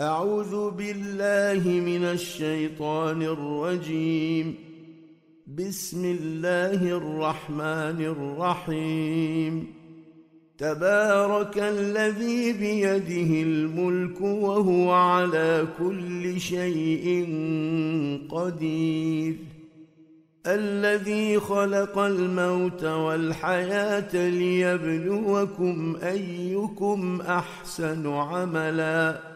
أعوذ بالله من الشيطان الرجيم. بسم الله الرحمن الرحيم. تبارك الذي بيده الملك وهو على كل شيء قدير. الذي خلق الموت والحياة ليبلوكم أيكم أحسن عملا.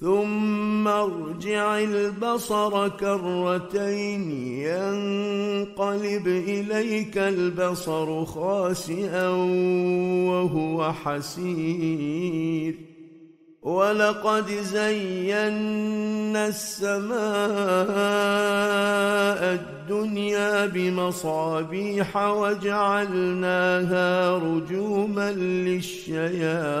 ثم ارجع البصر كرتين ينقلب إليك البصر خاسئا وهو حسير. ولقد زينا السماء الدنيا بمصابيح وجعلناها رجوما للشياطين.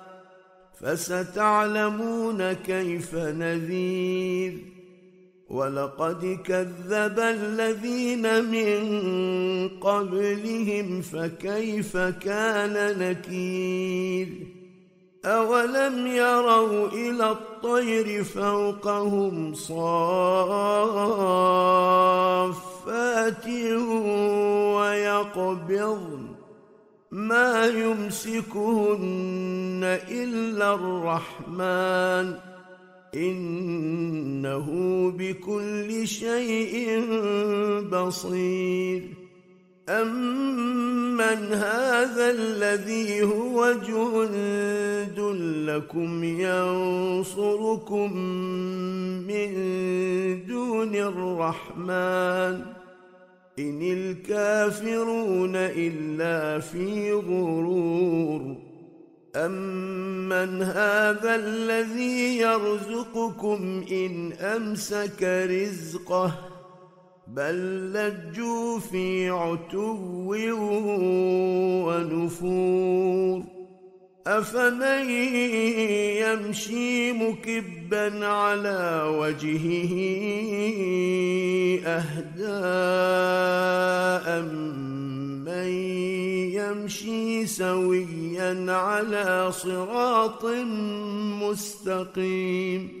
فستعلمون كيف نذير. ولقد كذب الذين من قبلهم فكيف كان نكير. أولم يروا إلى الطير فوقهم صافات ويقبضن ما يمسكهن إلا الرحمن. إنه بكل شيء بصير. امن هذا الذي هو جند لكم ينصركم من دون الرحمن. إن الكافرون إلا في غرور. أمن هذا الذي يرزقكم إن أمسك رزقه بل لجوا في عتو ونفور. أفمن يمشي مكبا على وجهه اهداء من يمشي سويا على صراط مستقيم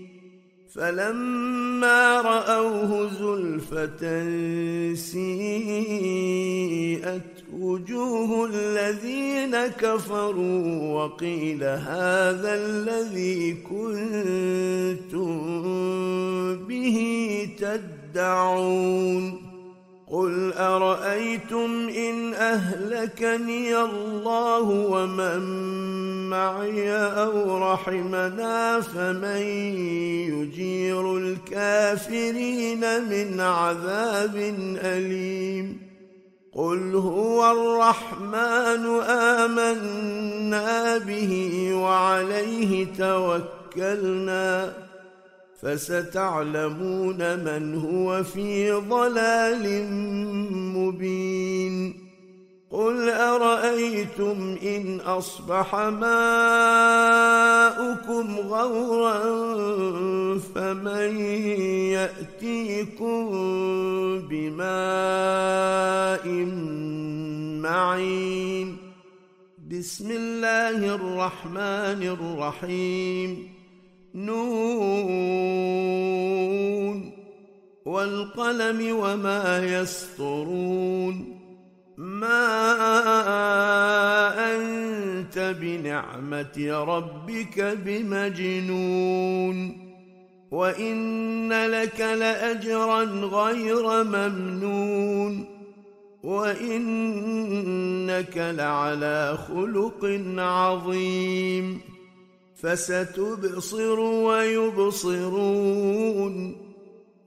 فلما رأوه زلفة سيئت وجوه الذين كفروا وقيل هذا الذي كنتم به تدعون قل ارايتم ان اهلكني الله ومن معي أو رحمنا فمن يجير الكافرين من عذاب اليم قل هو الرحمن امنا به وعليه توكلنا فستعلمون من هو في ضلال مبين. قل أرأيتم إن أصبح ماؤكم غورا فمن يأتيكم بماء معين. بسم الله الرحمن الرحيم. نون والقلم وما يسطرون ما انت بنعمه ربك بمجنون وان لك لاجرا غير ممنون وانك لعلى خلق عظيم فستبصر ويبصرون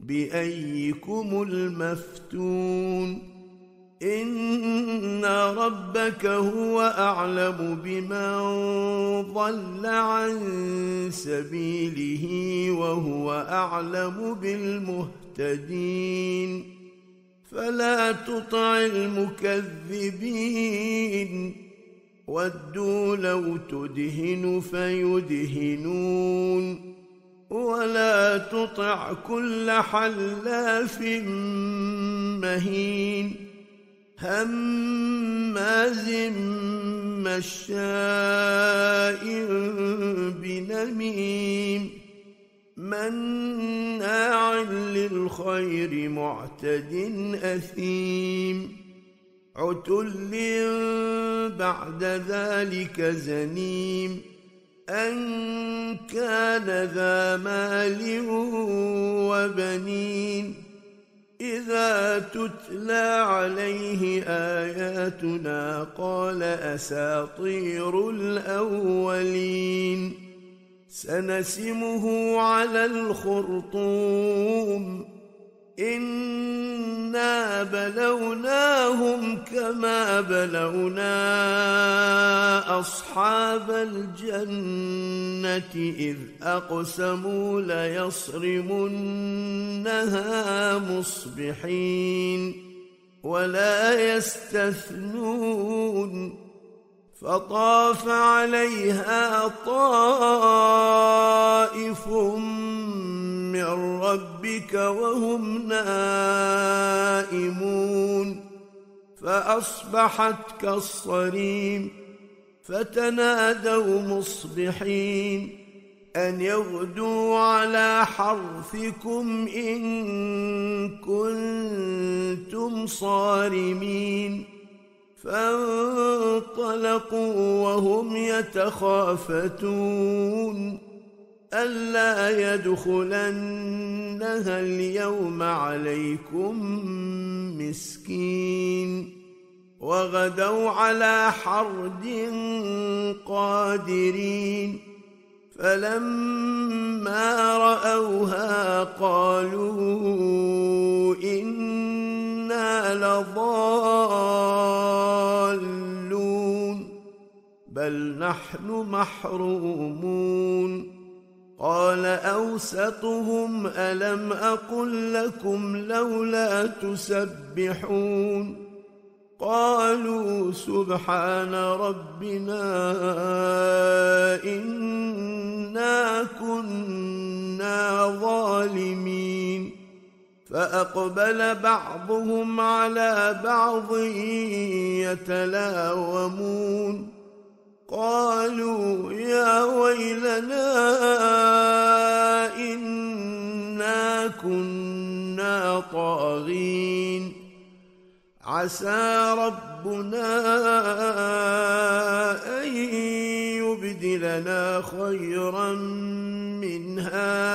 بأيكم المفتون إن ربك هو أعلم بمن ضل عن سبيله وهو أعلم بالمهتدين فلا تطع المكذبين ودوا لو تدهن فيدهنون ولا تطع كل حلاف مهين هماز مشاء بنميم مناع للخير معتد أثيم عتل بعد ذلك زنيم أن كان ذا مال وبنين إذا تتلى عليه آياتنا قال أساطير الأولين سنسمه على الخرطوم انا بلوناهم كما بلونا اصحاب الجنه اذ اقسموا ليصرمنها مصبحين ولا يستثنون فطاف عليها طائف من ربك وهم نائمون. فأصبحت كالصريم فتنادوا مصبحين. أن يغدوا على حرثكم إن كنتم صارمين. فانطلقوا وهم يتخافتون ألا يدخلنها اليوم عليكم مسكين وغدوا على حرد قادرين فلما رأوها قالوا أنا لضالون بل نحن محرومون. قال أوسطهم ألم أقل لكم لولا تسبحون؟ قالوا سبحان ربنا إنا كنا ظالمين. فأقبل بعضهم على بعض يتلاومون. قالوا يا ويلنا إنا كنا طاغين. عسى ربنا أن يبدلنا خيرا منها.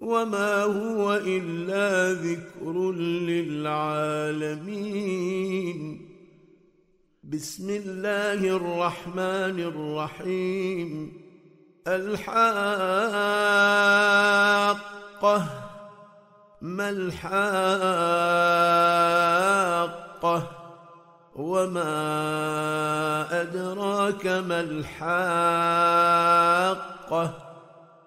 وما هو الا ذكر للعالمين. بسم الله الرحمن الرحيم. الحاقه. ما الحاقه؟ وما ادراك ما الحاقه؟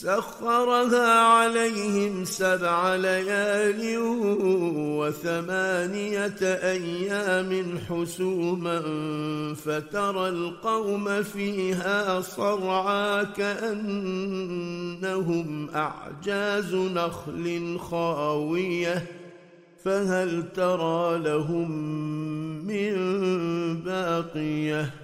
سخرها عليهم سبع ليال وثمانية أيام حسوما فترى القوم فيها صرعى كأنهم أعجاز نخل خاوية فهل ترى لهم من باقية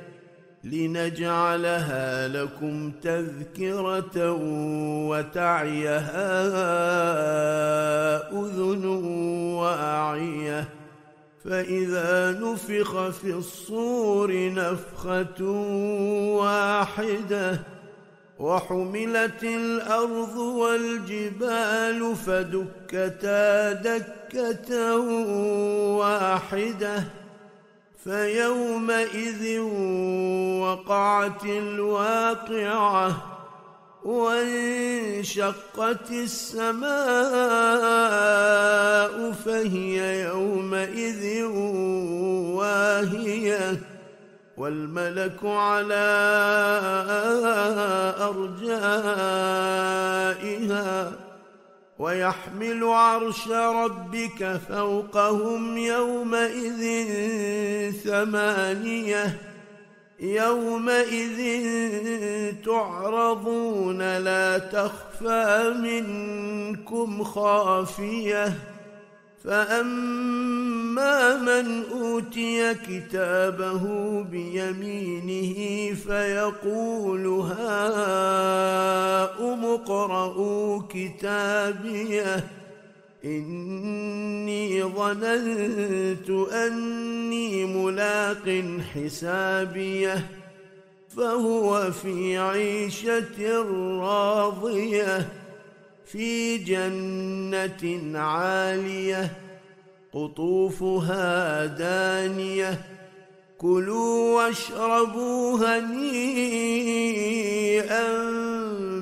لنجعلها لكم تذكرة وتعيها أذن وأعية. فإذا نفخ في الصور نفخة واحدة وحملت الأرض والجبال فدكتا دكة واحدة. فيومئذ وقعت الواقعة وانشقت السماء فهي يومئذ واهية والملك على أرجائها ويحمل عرش ربك فوقهم يومئذ ثمانية يومئذ تعرضون لا تخفى منكم خافية فأما من أوتي كتابه بيمينه فيقول هاؤم اقرءوا كتابيه إني ظننت أني ملاق حسابيه فهو في عيشة راضية في جنة عالية قطوفها دانية. كلوا واشربوا هنيئا.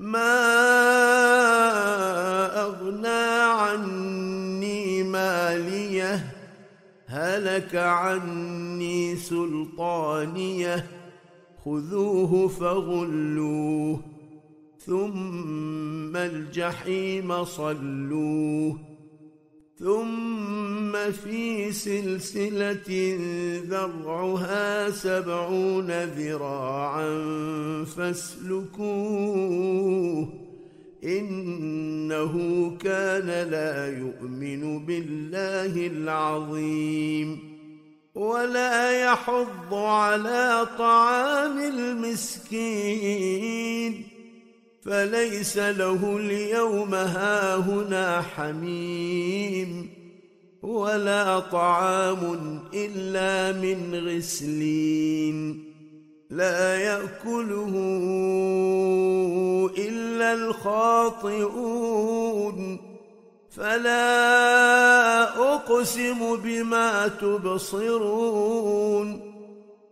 ما أغنى عني مالية هلك عني سلطانية خذوه فغلوه ثم الجحيم صلوه. ثم في سلسلة ذرعها سبعون ذراعا فاسلكوه إنه كان لا يؤمن بالله العظيم ولا يحض على طعام المسكين فليس له اليوم هاهنا حميم ولا طعام إلا من غسلين لا يأكله إلا الخاطئون فلا أقسم بما تبصرون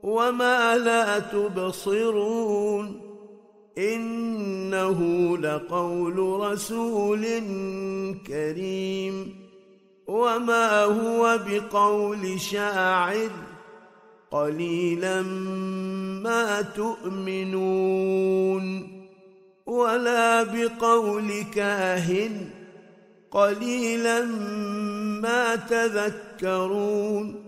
وما لا تبصرون إنه لقول رسول كريم. وما هو بقول شاعر؟ قليلا ما تؤمنون. ولا بقول كاهن؟ قليلا ما تذكرون.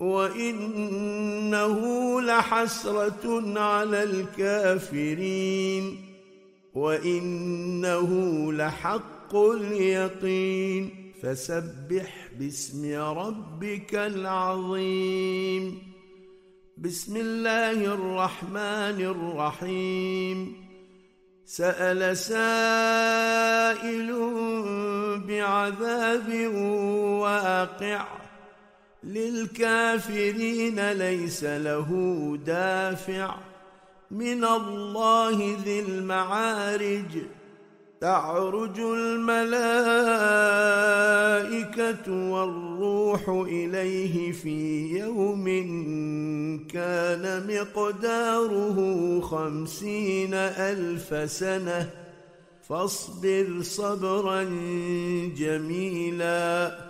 وانه لحسره على الكافرين وانه لحق اليقين فسبح باسم ربك العظيم بسم الله الرحمن الرحيم سال سائل بعذاب واقع للكافرين ليس له دافع. من الله ذي المعارج. تعرج الملائكة والروح إليه في يوم كان مقداره خمسين ألف سنة. فاصبر صبرا جميلا.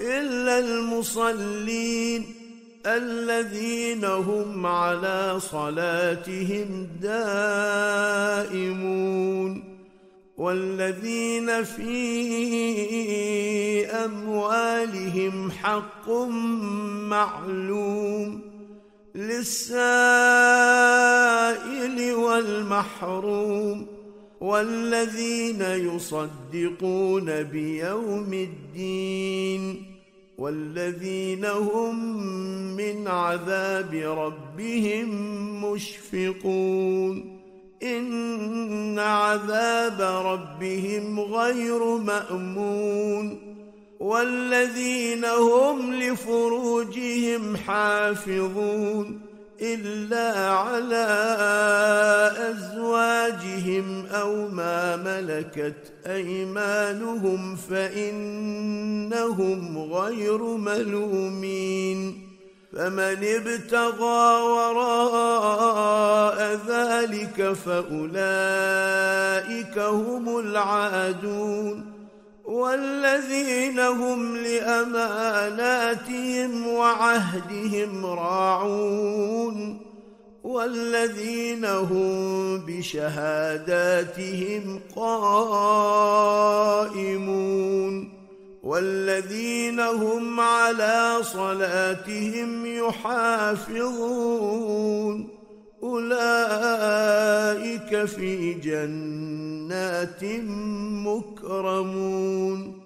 إلا المصلين الذين هم على صلاتهم دائمون والذين في أموالهم حق معلوم للسائل والمحروم والذين يصدقون بيوم الدين والذين هم من عذاب ربهم مشفقون إن عذاب ربهم غير مأمون والذين هم لفروجهم حافظون إلا على أزواجهم أو ما ملكت أيمانهم فإنهم غير ملومين فمن ابتغى وراء ذلك فأولئك هم العادون والذين هم لأماناتهم وعهدهم راعون والذين هم بشهاداتهم قائمون والذين هم على صلاتهم يحافظون أولئك في جنات مكرمون.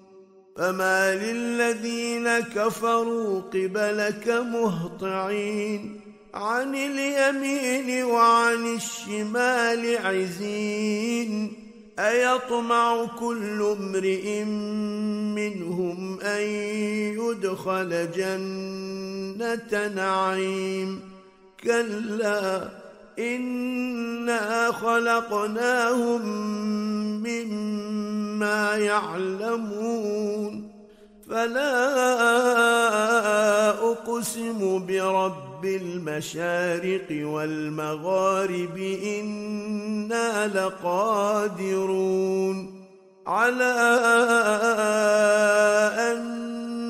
فما للذين كفروا قبلك مهطعين. عن اليمين وعن الشمال عزين. أيطمع كل امرئ منهم أن يدخل جنة نعيم. كلا انا خلقناهم مما يعلمون فلا اقسم برب المشارق والمغارب أنا لقادرون على ان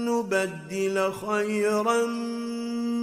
نبدل خيرا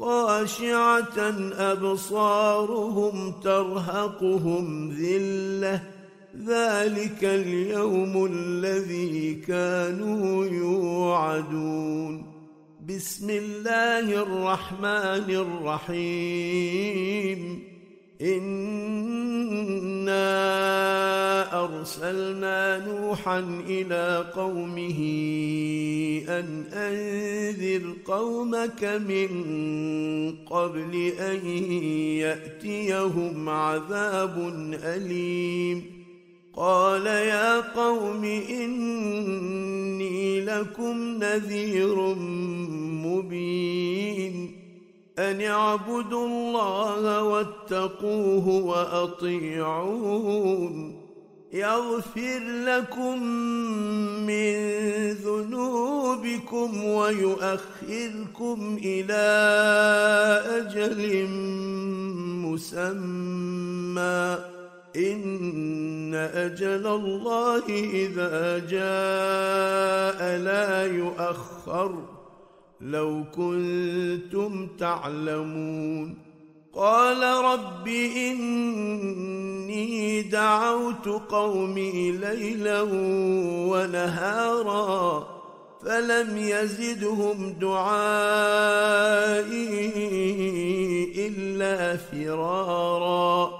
خاشعة أبصارهم ترهقهم ذلة. ذلك اليوم الذي كانوا يوعدون. بسم الله الرحمن الرحيم. انا ارسلنا نوحا إلى قومه ان انذر قومك من قبل ان ياتيهم عذاب اليم قال يا قوم اني لكم نذير مبين أن اعبدوا الله واتقوه وأطيعون. يغفر لكم من ذنوبكم ويؤخركم إلى أجل مسمى. إن أجل الله إذا جاء لا يؤخر. لو كنتم تعلمون. قال رب إني دعوت قومي ليلا ونهارا فلم يزدهم دعائي إلا فرارا.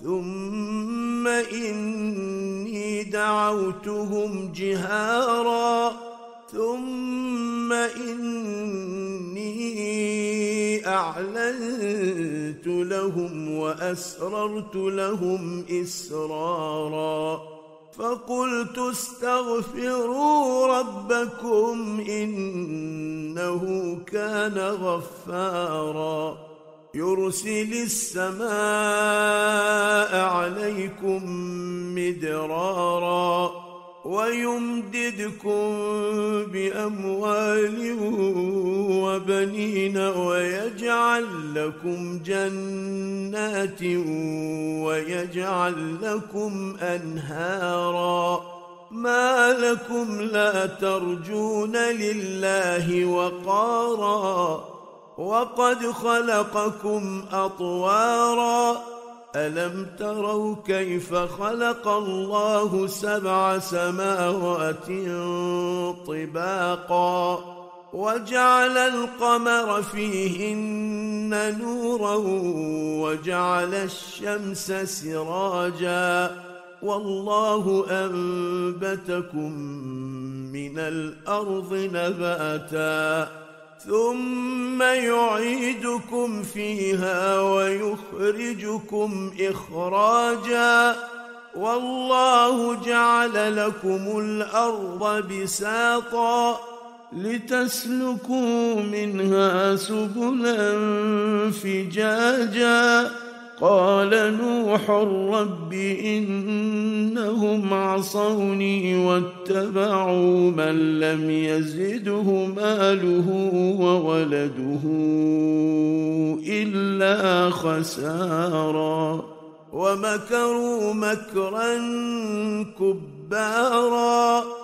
ثم إني دعوتهم جهارا. ثم إني أعلنت لهم وأسررت لهم إسرارا. فقلت استغفروا ربكم إنه كان غفارا. يرسل السماء عليكم مدرارا ويمددكم بأموال وبنين ويجعل لكم جنات ويجعل لكم أنهارا ما لكم لا ترجون لله وقارا وقد خلقكم أطوارا. ألم تروا كيف خلق الله سبع سماوات طباقا؟ وجعل القمر فيهن نورا وجعل الشمس سراجا. والله أنبتكم من الأرض نباتا. ثم يعيدكم فيها ويخرجكم إخراجا. والله جعل لكم الأرض بساطا لتسلكوا منها سبلا فجاجا. قال نوح رب إنهم عصوني واتبعوا من لم يزده ماله وولده إلا خسارا. ومكروا مكرا كبارا.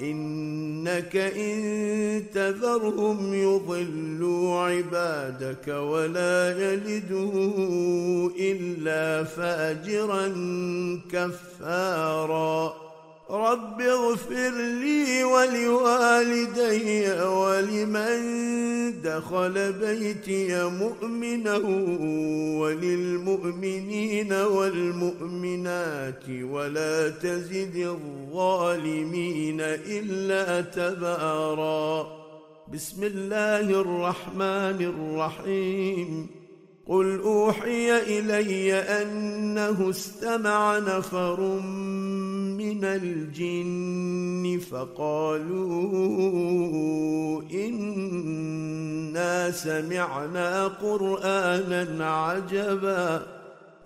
إنك إن تذرهم يضلوا عبادك ولا يلدوا إلا فاجرا كفارا رب اغفر لي ولوالدي ولمن دخل بيتي مؤمنا وللمؤمنين والمؤمنات ولا تزد الظالمين إلا تبارا. بسم الله الرحمن الرحيم. قل اوحي الي انه استمع نفر من الجن فقالوا انا سمعنا قرانا عجبا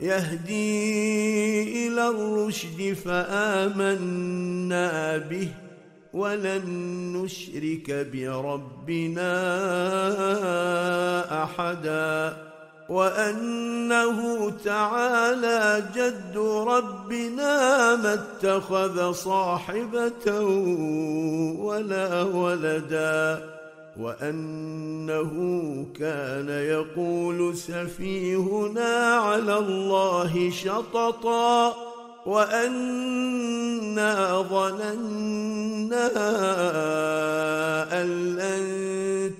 يهدي إلى الرشد فامنا به ولن نشرك بربنا احدا وأنه تعالى جد ربنا ما اتخذ صاحبة ولا ولدا وأنه كان يقول سفيهنا على الله شططا. وأنا ظننا أن لن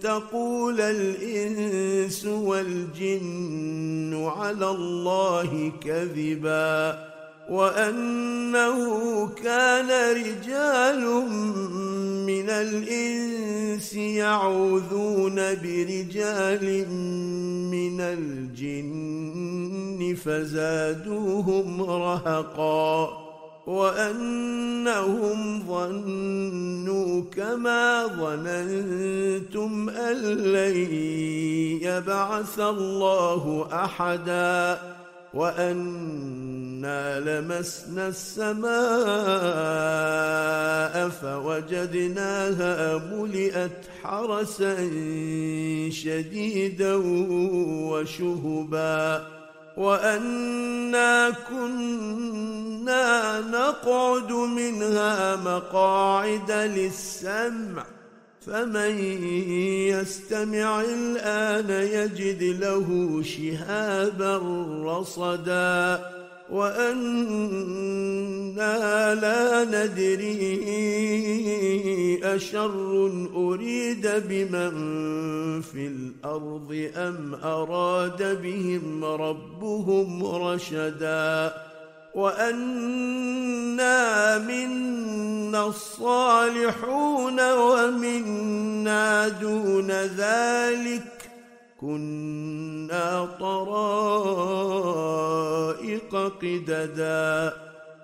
تقول الإنس والجن على الله كذبا. وأنه كان رجال من الإنس يعوذون برجال من الجن فزادوهم رهقا وأنهم ظنوا كما ظننتم أن لن يبعث الله أحدا وأنا لمسنا السماء فوجدناها ملئت حرسا شديدا وشهبا. وأنا كنا نقعد منها مقاعد للسمع. فمن يستمع الآن يجد له شهابا رصدا وأنا لا ندري أشر أريد بمن في الأرض أم أراد بهم ربهم رشدا وانا منا الصالحون ومنا دون ذلك كنا طرائق قددا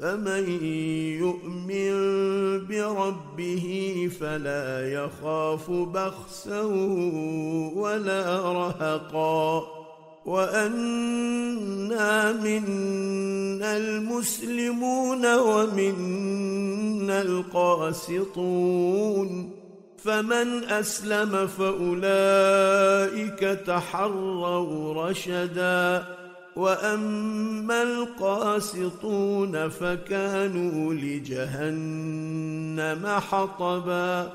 فمن يؤمن بربه فلا يخاف بخسا ولا رهقا وانا منا المسلمون ومنا القاسطون فمن اسلم فاولئك تحروا رشدا واما القاسطون فكانوا لجهنم حطبا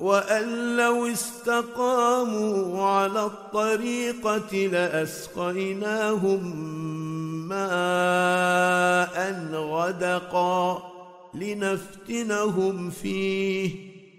وان لو استقاموا على الطريقة لاسقيناهم ماء غدقا لنفتنهم فيه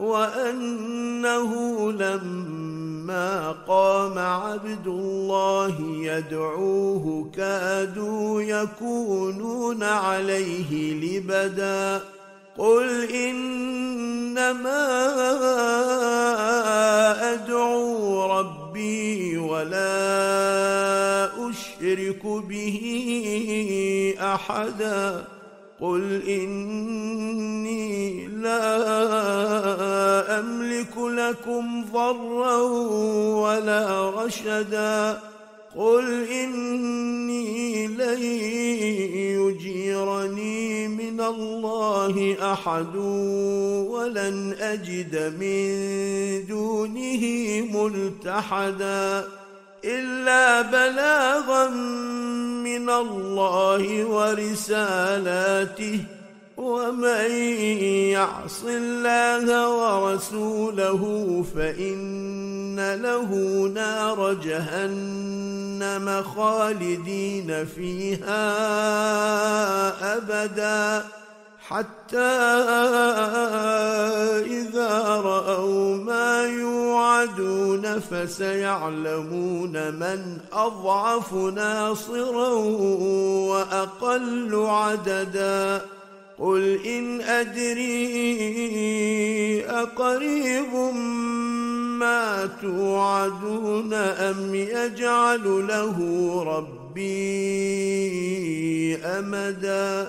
وأنه لما قام عبد الله يدعوه كادوا يكونون عليه لبدا. قل إنما أدعو ربي ولا أشرك به أحدا. قل إني لا أملك لكم ضرا ولا رشدا. قل إني لن يجيرني من الله أحد ولن أجد من دونه ملتحدا. إلا بلاغا من الله ورسالاته. ومن يعص الله ورسوله فإن له نار جهنم خالدين فيها أبدا. حتى إذا رأوا ما يوعدون فسيعلمون من أضعف ناصرا وأقل عددا. قل إن أدري أقريب ما توعدون أم يجعل له ربي أمدا.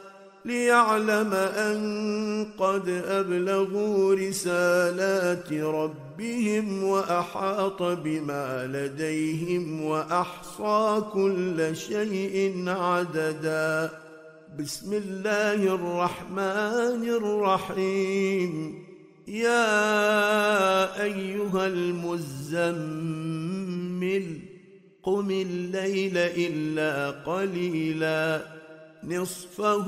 ليعلم أن قد أبلغوا رسالات ربهم وأحاط بما لديهم وأحصى كل شيء عددا. بسم الله الرحمن الرحيم. يا أيها المزمل قم الليل إلا قليلا. نصفه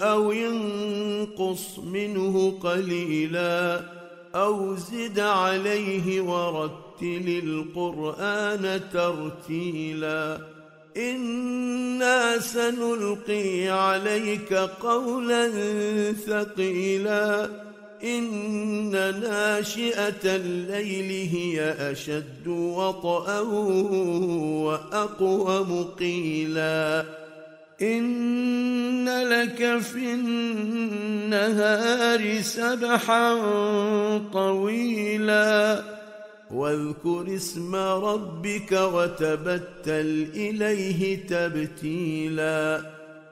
أو ينقص منه قليلا أو زد عليه ورتل القرآن ترتيلا. إنا سنلقي عليك قولا ثقيلا. إن ناشئة الليل هي أشد وطأ وأقوم قيلا إن لك في النهار سبحا طويلا واذكر اسم ربك وتبتل إليه تبتيلا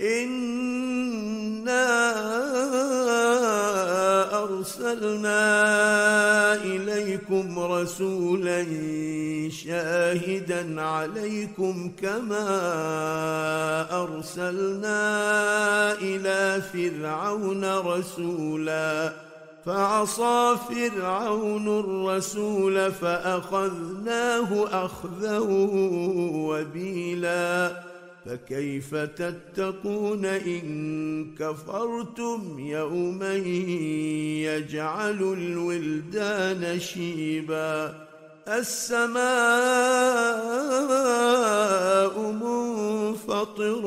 إنا أرسلنا إليكم رسولا شاهدا عليكم كما أرسلنا إلى فرعون رسولا فعصى فرعون الرسول فأخذناه أخذا وبيلا فكيف تتقون إن كفرتم يوما يجعل الولدان شيبا السماء منفطر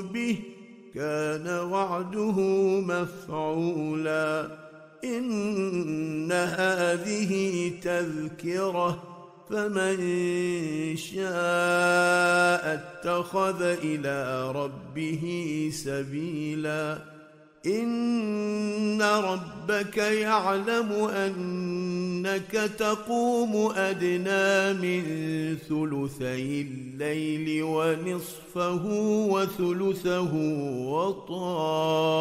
به كان وعده مفعولا إن هذه تذكرة فمن شاء اتخذ إلى ربه سبيلا. إن ربك يعلم أنك تقوم أدنى من ثلثي الليل ونصفه وثلثه وطائفة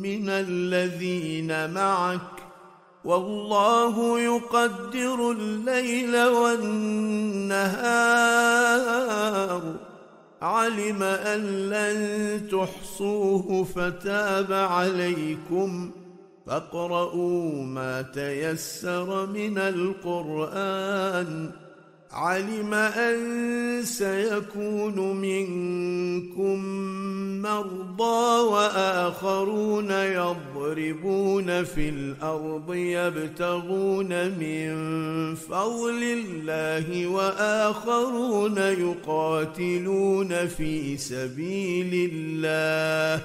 من الذين معك. والله يقدر الليل والنهار. علم أن لن تحصوه فتاب عليكم. فاقرؤوا ما تيسر من القرآن. علم أن سيكون منكم مرضى وآخرون يضربون في الأرض يبتغون من فضل الله وآخرون يقاتلون في سبيل الله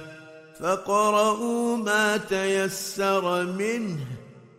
فقرؤوا ما تيسر منه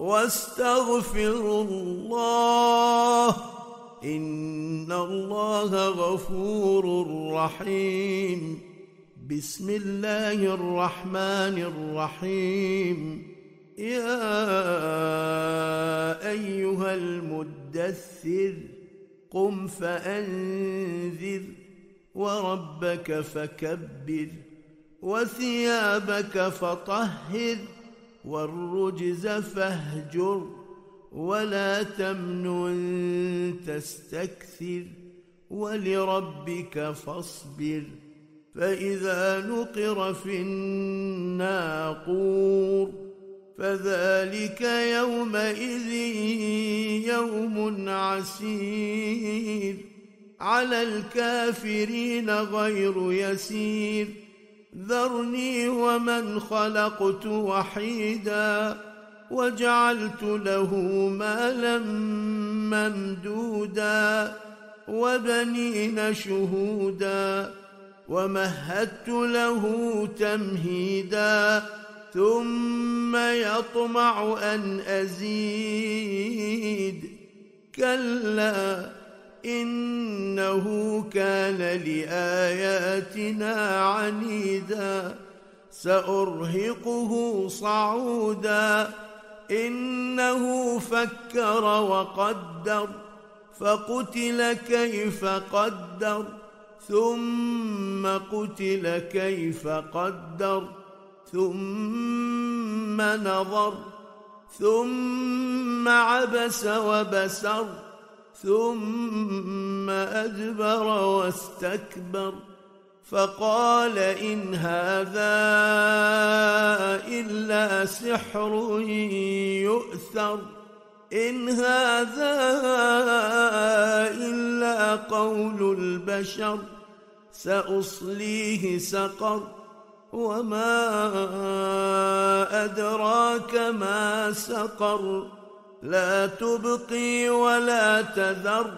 واستغفروا الله إن الله غفور رحيم. بسم الله الرحمن الرحيم. يا أيها المدثر قم فأنذر وربك فكبر وثيابك فطهر والرجز فاهجر ولا تمنن تستكثر ولربك فاصبر فإذا نقر في الناقور فذلك يومئذ يوم عسير على الكافرين غير يسير ذرني ومن خلقت وحيدا وجعلت له مالا ممدودا وبنين شهودا ومهدت له تمهيدا ثم يطمع أن أزيد كلا إنه كان لآياتنا عنيدا سأرهقه صعودا. إنه فكر وقدر فقتل كيف قدر ثم قتل كيف قدر ثم نظر ثم عبس وبسر. ثم أدبر واستكبر فقال إن هذا إلا سحر يؤثر إن هذا إلا قول البشر سأصليه سقر وما أدراك ما سقر لا تبقي ولا تذر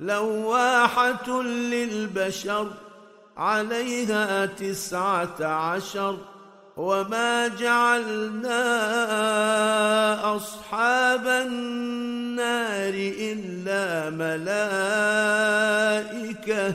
لواحة للبشر عليها تسعة عشر. وما جعلنا أصحاب النار إلا ملائكة.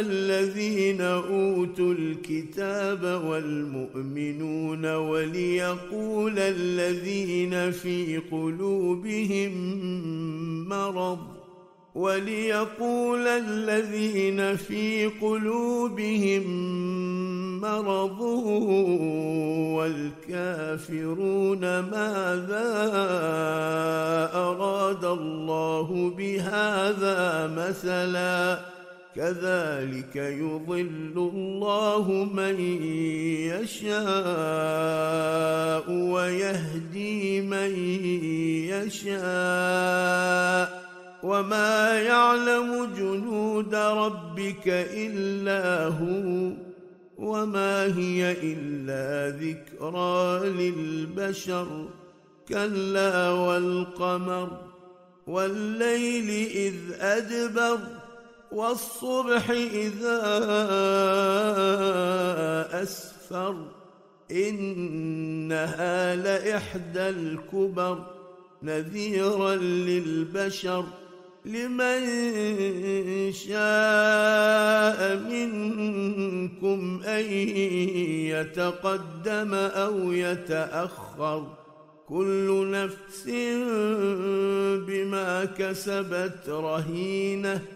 الذين أوتوا الكتاب والمؤمنون وليقول الذين في قلوبهم مرض وليقول الذين في قلوبهم مرض والكافرون ماذا أراد الله بهذا مثلا؟ كذلك يضل الله من يشاء ويهدي من يشاء وما يعلم جنود ربك إلا هو وما هي إلا ذكرى للبشر كلا والقمر والليل إذ أدبر والصبح إذا أسفر إنها لإحدى الكبر نذيرا للبشر لمن شاء منكم أن يتقدم أو يتأخر كل نفس بما كسبت رهينة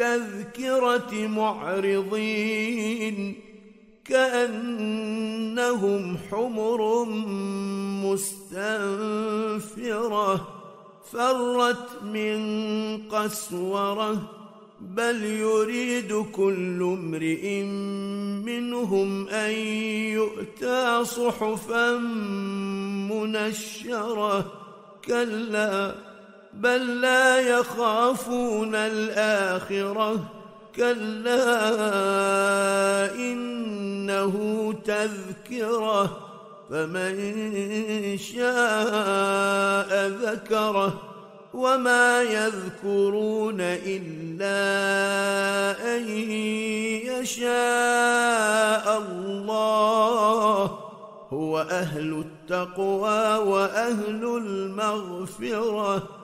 التذكره معرضين كأنهم حمر مستنفرة فرت من قسورة بل يريد كل امرئ منهم أن يؤتى صحفا منشرة كلا بل لا يخافون الآخرة. كلا إنه تذكرة. فمن شاء ذكره. وما يذكرون إلا أن يشاء الله. هو أهل التقوى وأهل المغفرة.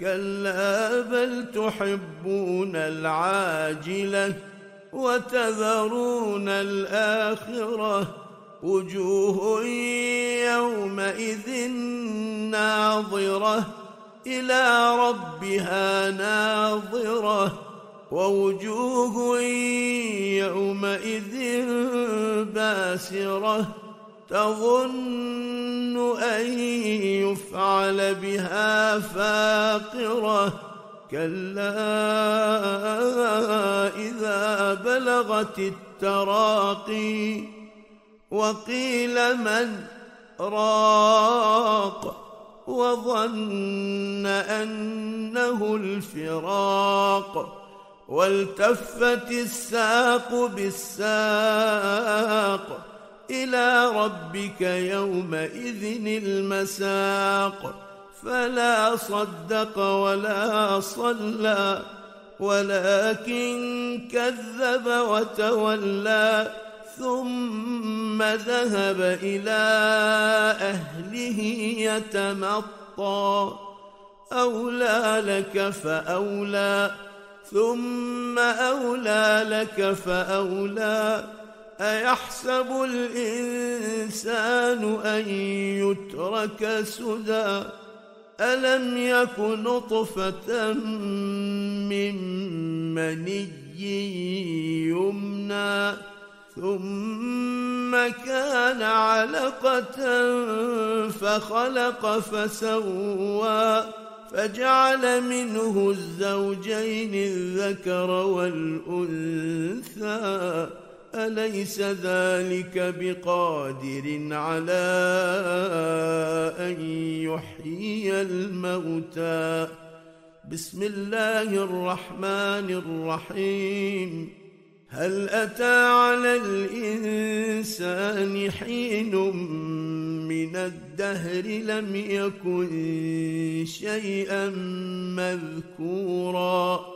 كلا بل تحبون العاجلة وتذرون الآخرة وجوه يومئذ ناظرة إلى ربها ناظرة ووجوه يومئذ باسرة تظن أن يفعل بها فاقرة. كلا إذا بلغت التراقي وقيل من راق وظن أنه الفراق. والتفت الساق بالساق. إلى ربك يومئذ المساق. فلا صدق ولا صلى ولكن كذب وتولى ثم ذهب إلى أهله يتمطى. أولى لك فأولى ثم أولى لك فأولى. أيحسب الإنسان أن يترك سدى؟ ألم يك نطفة من مني يمنى؟ ثم كان علقة فخلق فسوى فجعل منه الزوجين الذكر والأنثى. أليس ذلك بقادر على أن يحيي الموتى؟ بسم الله الرحمن الرحيم. هل أتى على الإنسان حين من الدهر لم يكن شيئا مذكورا؟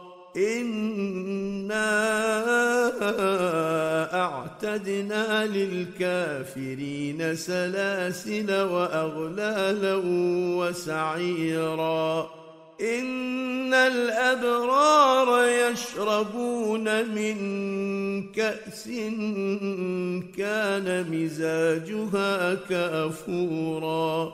انا اعتدنا للكافرين سلاسل واغلالا وسعيرا ان الابرار يشربون من كاس كان مزاجها كافورا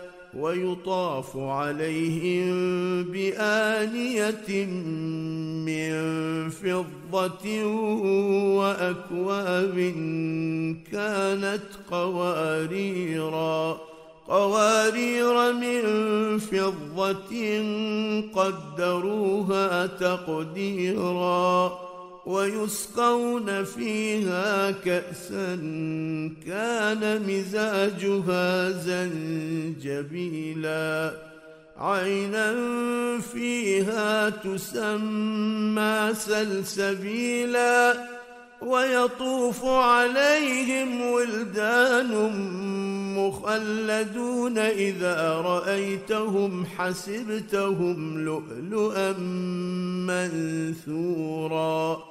ويطاف عليهم بآنية من فضة وأكواب كانت قواريرا قوارير من فضة قدروها تقديرا. ويسقون فيها كأسا كان مزاجها زنجبيلا. عينا فيها تسمى سلسبيلا. ويطوف عليهم ولدان مخلدون إذا رأيتهم حسبتهم لؤلؤا منثورا.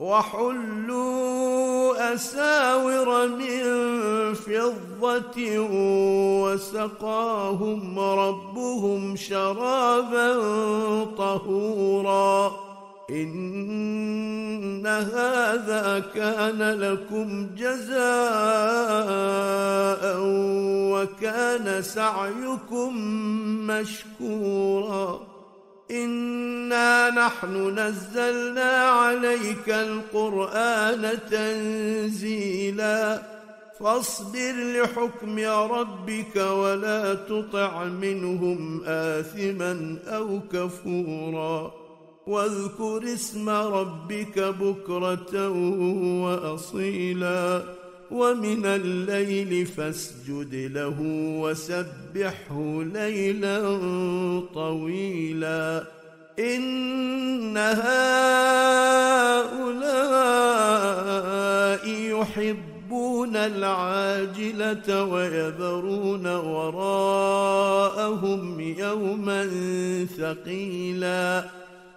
وحلوا أساور من فضة وسقاهم ربهم شرابا طهورا. إن هذا كان لكم جزاء وكان سعيكم مشكورا. انا نحن نزلنا عليك القران تنزيلا فاصبر لحكم ربك ولا تطع منهم اثما أو كفورا واذكر اسم ربك بكره واصيلا ومن الليل فاسجد له وسبحه ليلا طويلا. إن هؤلاء يحبون العاجلة ويذرون وراءهم يوما ثقيلا.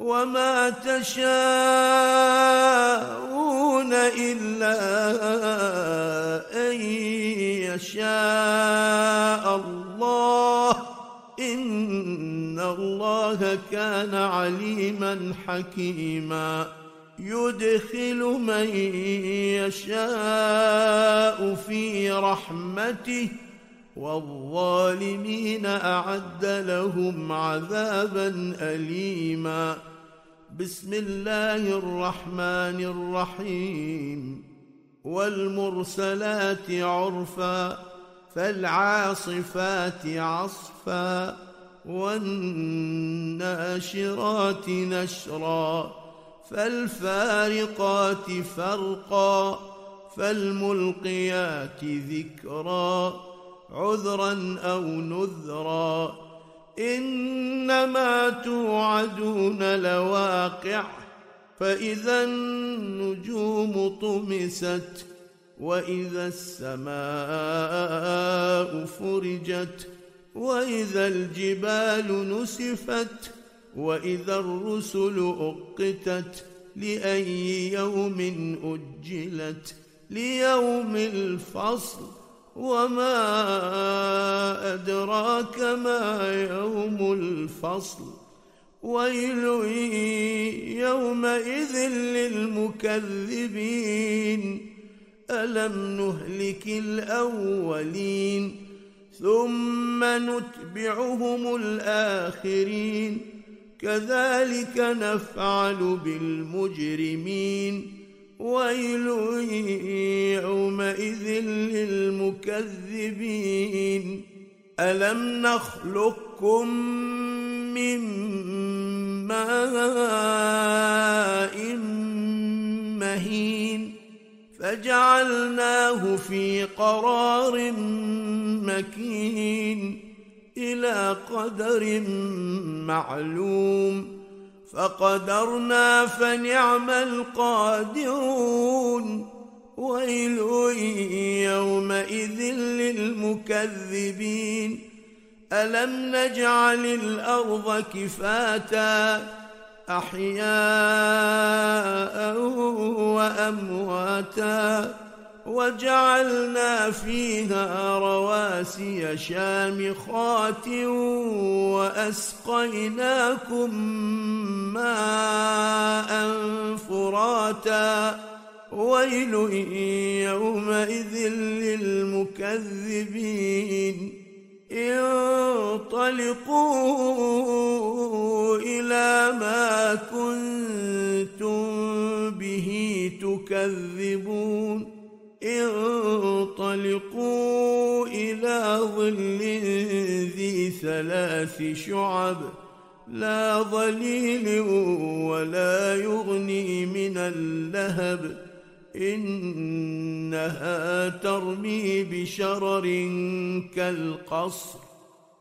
وما تشاءون إلا أن يشاء الله. إن الله كان عليما حكيما. يدخل من يشاء في رحمته. والظالمين أعد لهم عذابا اليما. بسم الله الرحمن الرحيم. والمرسلات عرفا فالعاصفات عصفا والناشرات نشرا فالفارقات فرقا فالملقيات ذكرا. عذرا أو نذرا إنما توعدون لواقع فإذا النجوم طمست وإذا السماء فرجت وإذا الجبال نسفت وإذا الرسل أقتت لأي يوم أجلت ليوم الفصل. وما أدراك ما يوم الفصل. ويل يومئذ للمكذبين. ألم نهلك الأولين ثم نتبعهم الآخرين. كذلك نفعل بالمجرمين. ويل يومئذ للمكذبين. ألم نخلقكم من ماء مهين فجعلناه في قرار مكين إلى قدر معلوم فقدرنا فنعم القادرون. ويل يومئذ للمكذبين. ألم نجعل الأرض كفاتا؟ أحياء وأمواتا. وجعلنا فيها رواسي شامخات وأسقيناكم ماء فراتا. ويل يومئذ للمكذبين. انطلقوا إلى ما كنتم به تكذبون. انطلقوا إلى ظل ذي ثلاث شعب لا ظليل ولا يغني من اللهب إنها ترمي بشرر كالقصر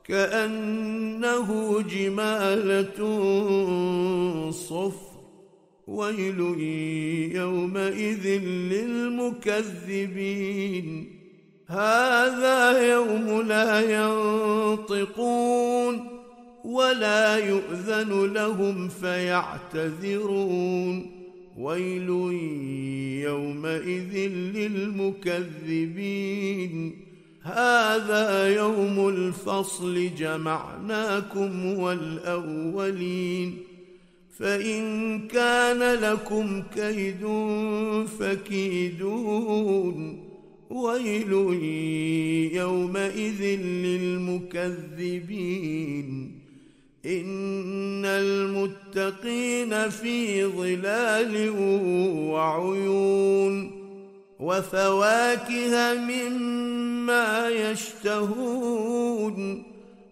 كأنه جمالة صفر ويل يومئذ للمكذبين. هذا يوم لا ينطقون ولا يؤذن لهم فيعتذرون. ويل يومئذ للمكذبين. هذا يوم الفصل جمعناكم والأولين. فإن كان لكم كيد فكيدون. ويل يومئذ للمكذبين. إن المتقين في ظلال وعيون. وفواكه مما يشتهون.